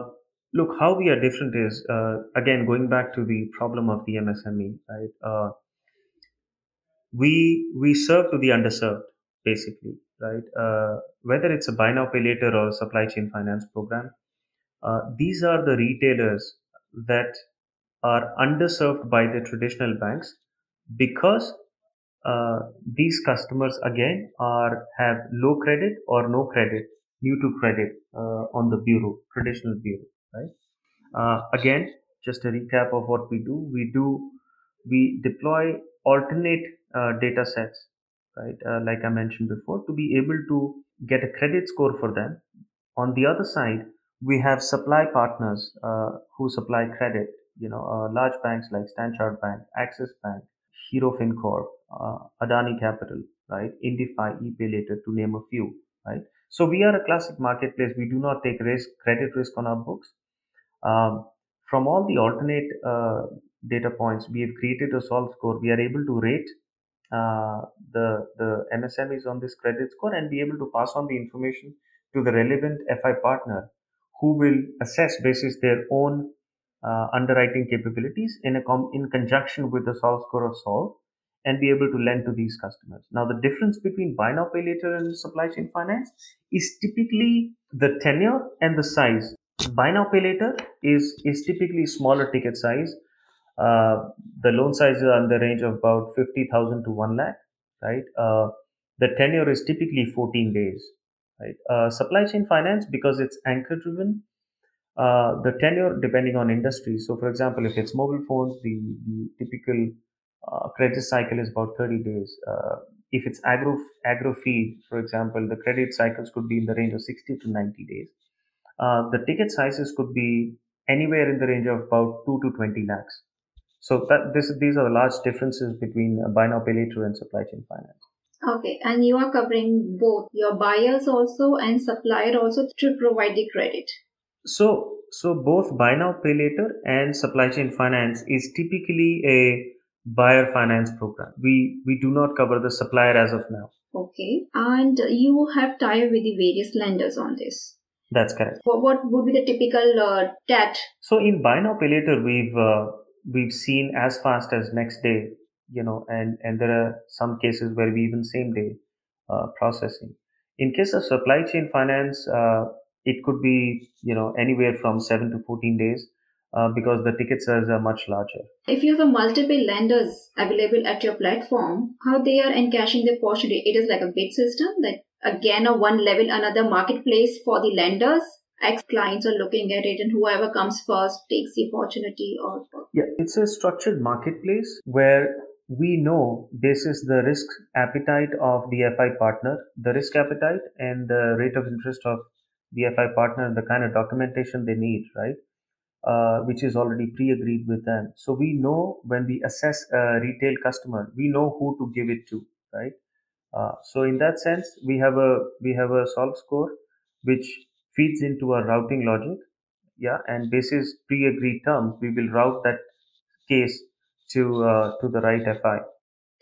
look how we are different is uh, again going back to the problem of the msme right? Uh, we we serve to the underserved basically right? Uh, whether it's a buy now pay later or supply chain finance program uh, these are the retailers that are underserved by the traditional banks because uh, these customers again are have low credit or no credit new to credit uh, on the bureau traditional bureau right? Uh, again, just a recap of what we do. We do, we deploy alternate uh, data sets, right? Uh, like I mentioned before, to be able to get a credit score for them. On the other side, we have supply partners uh, who supply credit. You know, uh, large banks like Stanchart Bank, Axis Bank, Hero FinCorp, uh, Adani Capital, right? Indifi, ePayLater, to name a few, right? So we are a classic marketplace. We do not take risk, credit risk on our books. Um, from all the alternate uh, data points, we have created a SOLV score. We are able to rate uh, the the MSMEs on this credit score and be able to pass on the information to the relevant FI partner, who will assess basis their own uh, underwriting capabilities in a com- in conjunction with the SOLV score of SOLV and be able to lend to these customers. Now, the difference between buy now pay later and supply chain finance is typically the tenure and the size Buy now, pay later is is typically smaller ticket size. Uh, the loan size is in the range of about fifty thousand to one lakh, right? Uh, the tenure is typically fourteen days, right? Uh, supply chain finance because it's anchor driven. Uh, the tenure depending on industry. So, for example, if it's mobile phones, the the typical uh, credit cycle is about thirty days. Uh, if it's agro agro feed, for example, the credit cycles could be in the range of sixty to ninety days uh, the ticket sizes could be anywhere in the range of about 2 to 20 lakhs. So that this these are the large differences between buy now pay later and supply chain finance. Okay, and you are covering both your buyers also and supplier also to provide the credit. So so both buy now pay later and supply chain finance is typically a buyer finance program. We we do not cover the supplier as of now. Okay, and you have tied with the various lenders on this. That's correct. What, what would be the typical uh, TAT? So in buy now pay later, we've uh, we've seen as fast as next day, you know, and and there are some cases where we even same day uh, processing. In case of supply chain finance, uh, it could be you know anywhere from seven to fourteen days. Uh, because the ticket size are much larger. If you have a multiple lenders available at your platform, how they are encashing the portion? It is like a bid system, like again a one level another marketplace for the lenders. X clients are looking at it and whoever comes first takes the opportunity or yeah it's a structured marketplace where we know this is the risk appetite of the fi partner the risk appetite and the rate of interest of the fi partner and the kind of documentation they need right? Uh, which is already pre-agreed with them. So we know when we assess a retail customer we know who to give it to right uh, so in that sense, we have a we have a SOLV score which feeds into our routing logic. Yeah, and basis pre-agreed terms, we will route that case to uh, to the right FI.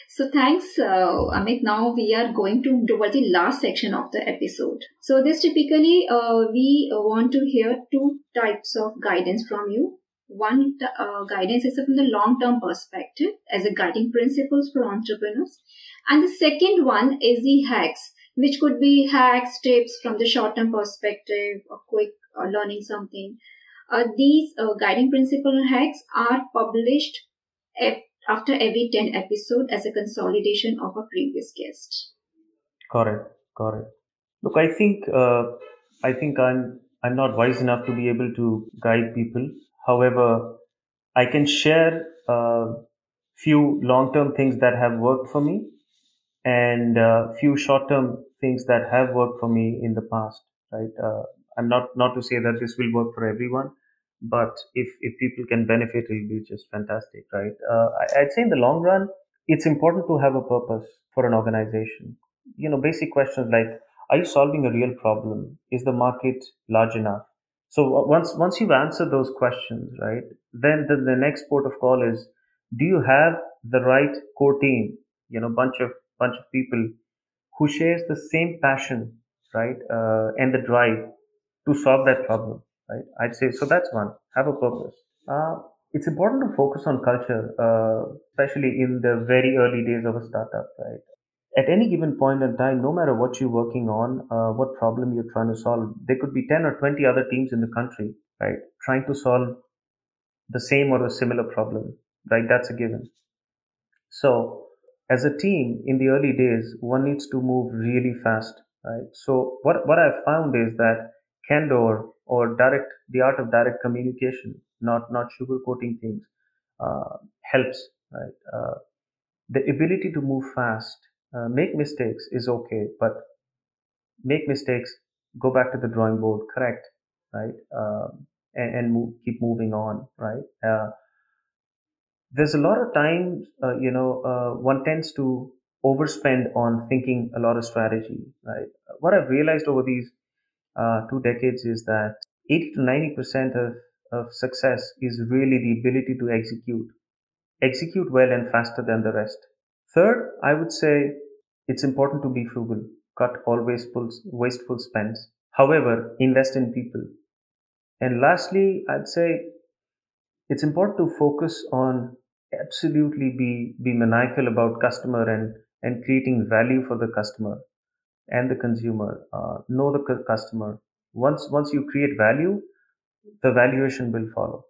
So thanks, uh, Amit. Now we are going to towards the last section of the episode. So this typically uh, we want to hear two types of guidance from you. One uh, guidance is from the long-term perspective as a guiding principles for entrepreneurs, and the second one is the hacks, which could be hacks, tips from the short term perspective, or quick or learning something. Uh, these uh, guiding principle hacks are published after every 10 episode as a consolidation of a previous guest. Correct, correct. Look, I think uh, I think I'm I'm not wise enough to be able to guide people. However, I can share a few long-term things that have worked for me and a few short-term things that have worked for me in the past right? Uh, i'm not not to say that this will work for everyone but if if people can benefit it'll be just fantastic right? Uh, I, i'd say in the long run it's important to have a purpose for an organization. You know basic questions like are you solving a real problem? Is the market large enough so once once you've answered those questions right then the, next port of call is do you have the right core team you know bunch of bunch of people who shares the same passion, right, uh, and the drive to solve that problem, right? I'd say so. That's one. Have a purpose. Uh, it's important to focus on culture, uh, especially in the very early days of a startup, right? At any given point in time, no matter what you're working on, uh, what problem you're trying to solve, there could be 10 or 20 other teams in the country, right, trying to solve the same or a similar problem, right? That's a given. So as a team in the early days, one needs to move really fast, right? So what, what I've found is that candor or direct, the art of direct communication, not, not sugarcoating things, uh, helps, right? Uh, the ability to move fast, uh, make mistakes is okay, but make mistakes, go back to the drawing board, correct, right? Um, and, and move, keep moving on, right? Uh, there's a lot of times, uh, you know, uh, one tends to overspend on thinking a lot of strategy, right? What I've realized over these uh, two decades is that 80 to 90% of, of success is really the ability to execute, execute well and faster than the rest. Third, I would say it's important to be frugal, cut all wasteful, wasteful spends. However, invest in people. And lastly, I'd say it's important to focus on absolutely be be maniacal about customer and and creating value for the customer and the consumer uh, know the customer once once you create value the valuation will follow.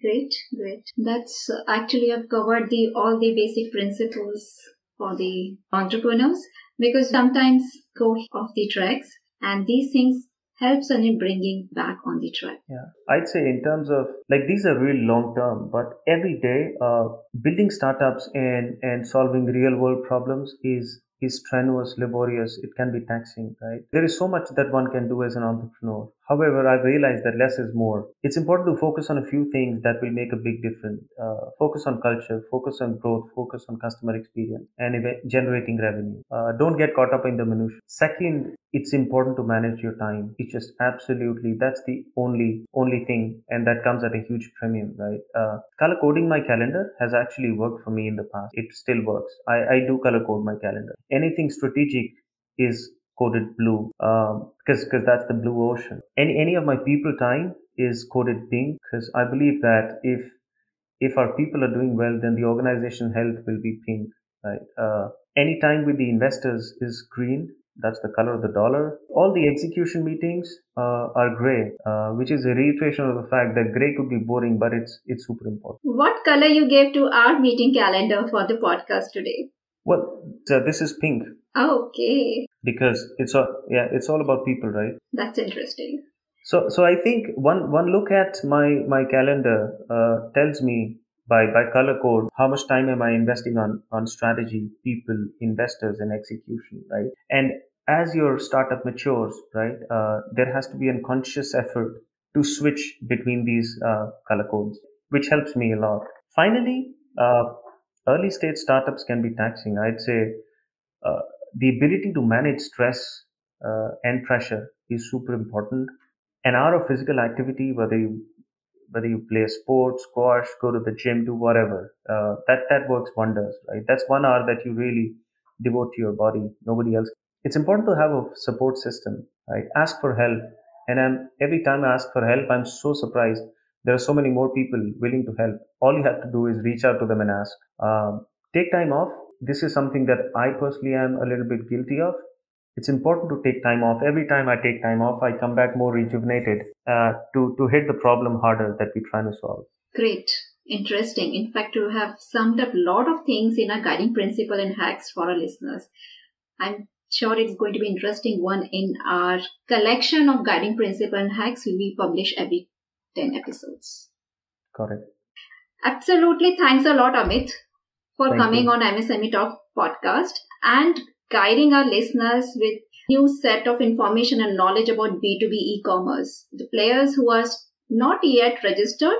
Great, great. That's uh, actually I've covered the all the basic principles for the entrepreneurs because sometimes go off the tracks and these things helps in bringing back on the track. Yeah, I'd say in terms of like these are really long term, but every day, uh, building startups and and solving real world problems is is strenuous, laborious. It can be taxing, right? There is so much that one can do as an entrepreneur. However, I've realized that less is more. It's important to focus on a few things that will make a big difference. Uh, focus on culture, focus on growth, focus on customer experience, and generating revenue. Uh, don't get caught up in the minutia. Second, it's important to manage your time. It's just absolutely that's the only only thing, and that comes at a huge premium, right? Uh, color coding my calendar has actually worked for me in the past. It still works. I, I do color code my calendar. Anything strategic is coded blue because um, because that's the blue ocean. Any any of my people time is coded pink because I believe that if if our people are doing well, then the organization health will be pink. Right. Uh, any time with the investors is green. That's the color of the dollar. All the execution meetings uh, are gray, uh, which is a reiteration of the fact that gray could be boring, but it's it's super important. What color you gave to our meeting calendar for the podcast today? Well, so this is pink. Okay. Because it's all yeah, it's all about people, right? That's interesting. So so I think one one look at my my calendar uh, tells me by by color code how much time am I investing on on strategy, people, investors, and execution, right? And as your startup matures, right, uh, there has to be a conscious effort to switch between these uh, color codes, which helps me a lot. Finally, uh, early stage startups can be taxing. I'd say uh, the ability to manage stress uh, and pressure is super important. An hour of physical activity, whether you whether you play a sport, squash, go to the gym, do whatever, uh, that that works wonders, right? That's one hour that you really devote to your body. Nobody else. It's important to have a support system, right? Ask for help, and I'm every time I ask for help, I'm so surprised. There are so many more people willing to help. All you have to do is reach out to them and ask. Um, take time off this is something that I personally am a little bit guilty of. It's important to take time off. Every time I take time off, I come back more rejuvenated uh, to to hit the problem harder that we're trying to solve. Great, interesting. In fact, you have summed up a lot of things in our guiding principle and hacks for our listeners. I'm sure it's going to be interesting one in our collection of guiding principle and hacks will be published every 10 episodes. Correct. Absolutely. Thanks a lot, Amit for Thank coming you. on MSME Talk podcast and guiding our listeners with new set of information and knowledge about B2B e-commerce. The players who are not yet registered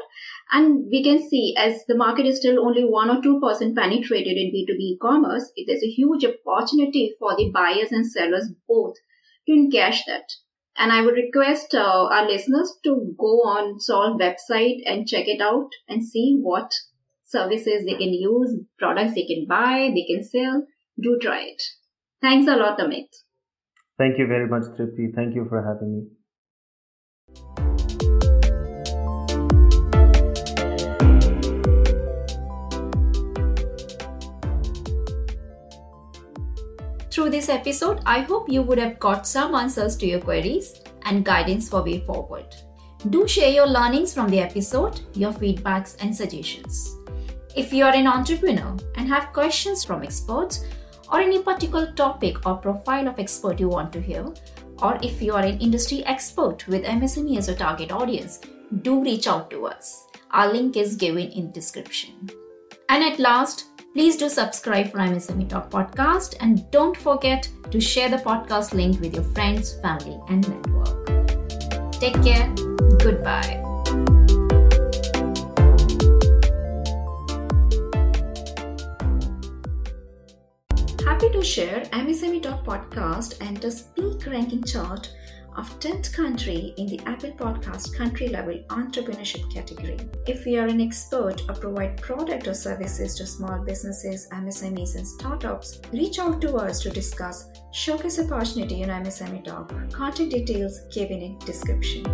and we can see as the market is still only 1 or 2% penetrated in B2B e-commerce, it is a huge opportunity for the buyers and sellers both to encash that. And I would request uh, our listeners to go on SOLV website and check it out and see what services they can use, products they can buy, they can sell. Do try it. Thanks a lot, Amit. Thank you very much, Tripti. Thank you for having me. Through this episode, I hope you would have got some answers to your queries and guidance for way forward. Do share your learnings from the episode, your feedbacks, and suggestions. If you are an entrepreneur and have questions from experts or any particular topic or profile of expert you want to hear, or if you are an industry expert with MSME as a target audience, do reach out to us. Our link is given in description. And at last, please do subscribe for MSME Talk podcast and don't forget to share the podcast link with your friends, family, and network. Take care. Goodbye. Happy to share MSME Talk podcast enters peak ranking chart of 10th country in the Apple Podcast country level entrepreneurship category. If you are an expert or provide product or services to small businesses, MSMEs, and startups, reach out to us to discuss showcase opportunity in MSME Talk. Contact details given in description.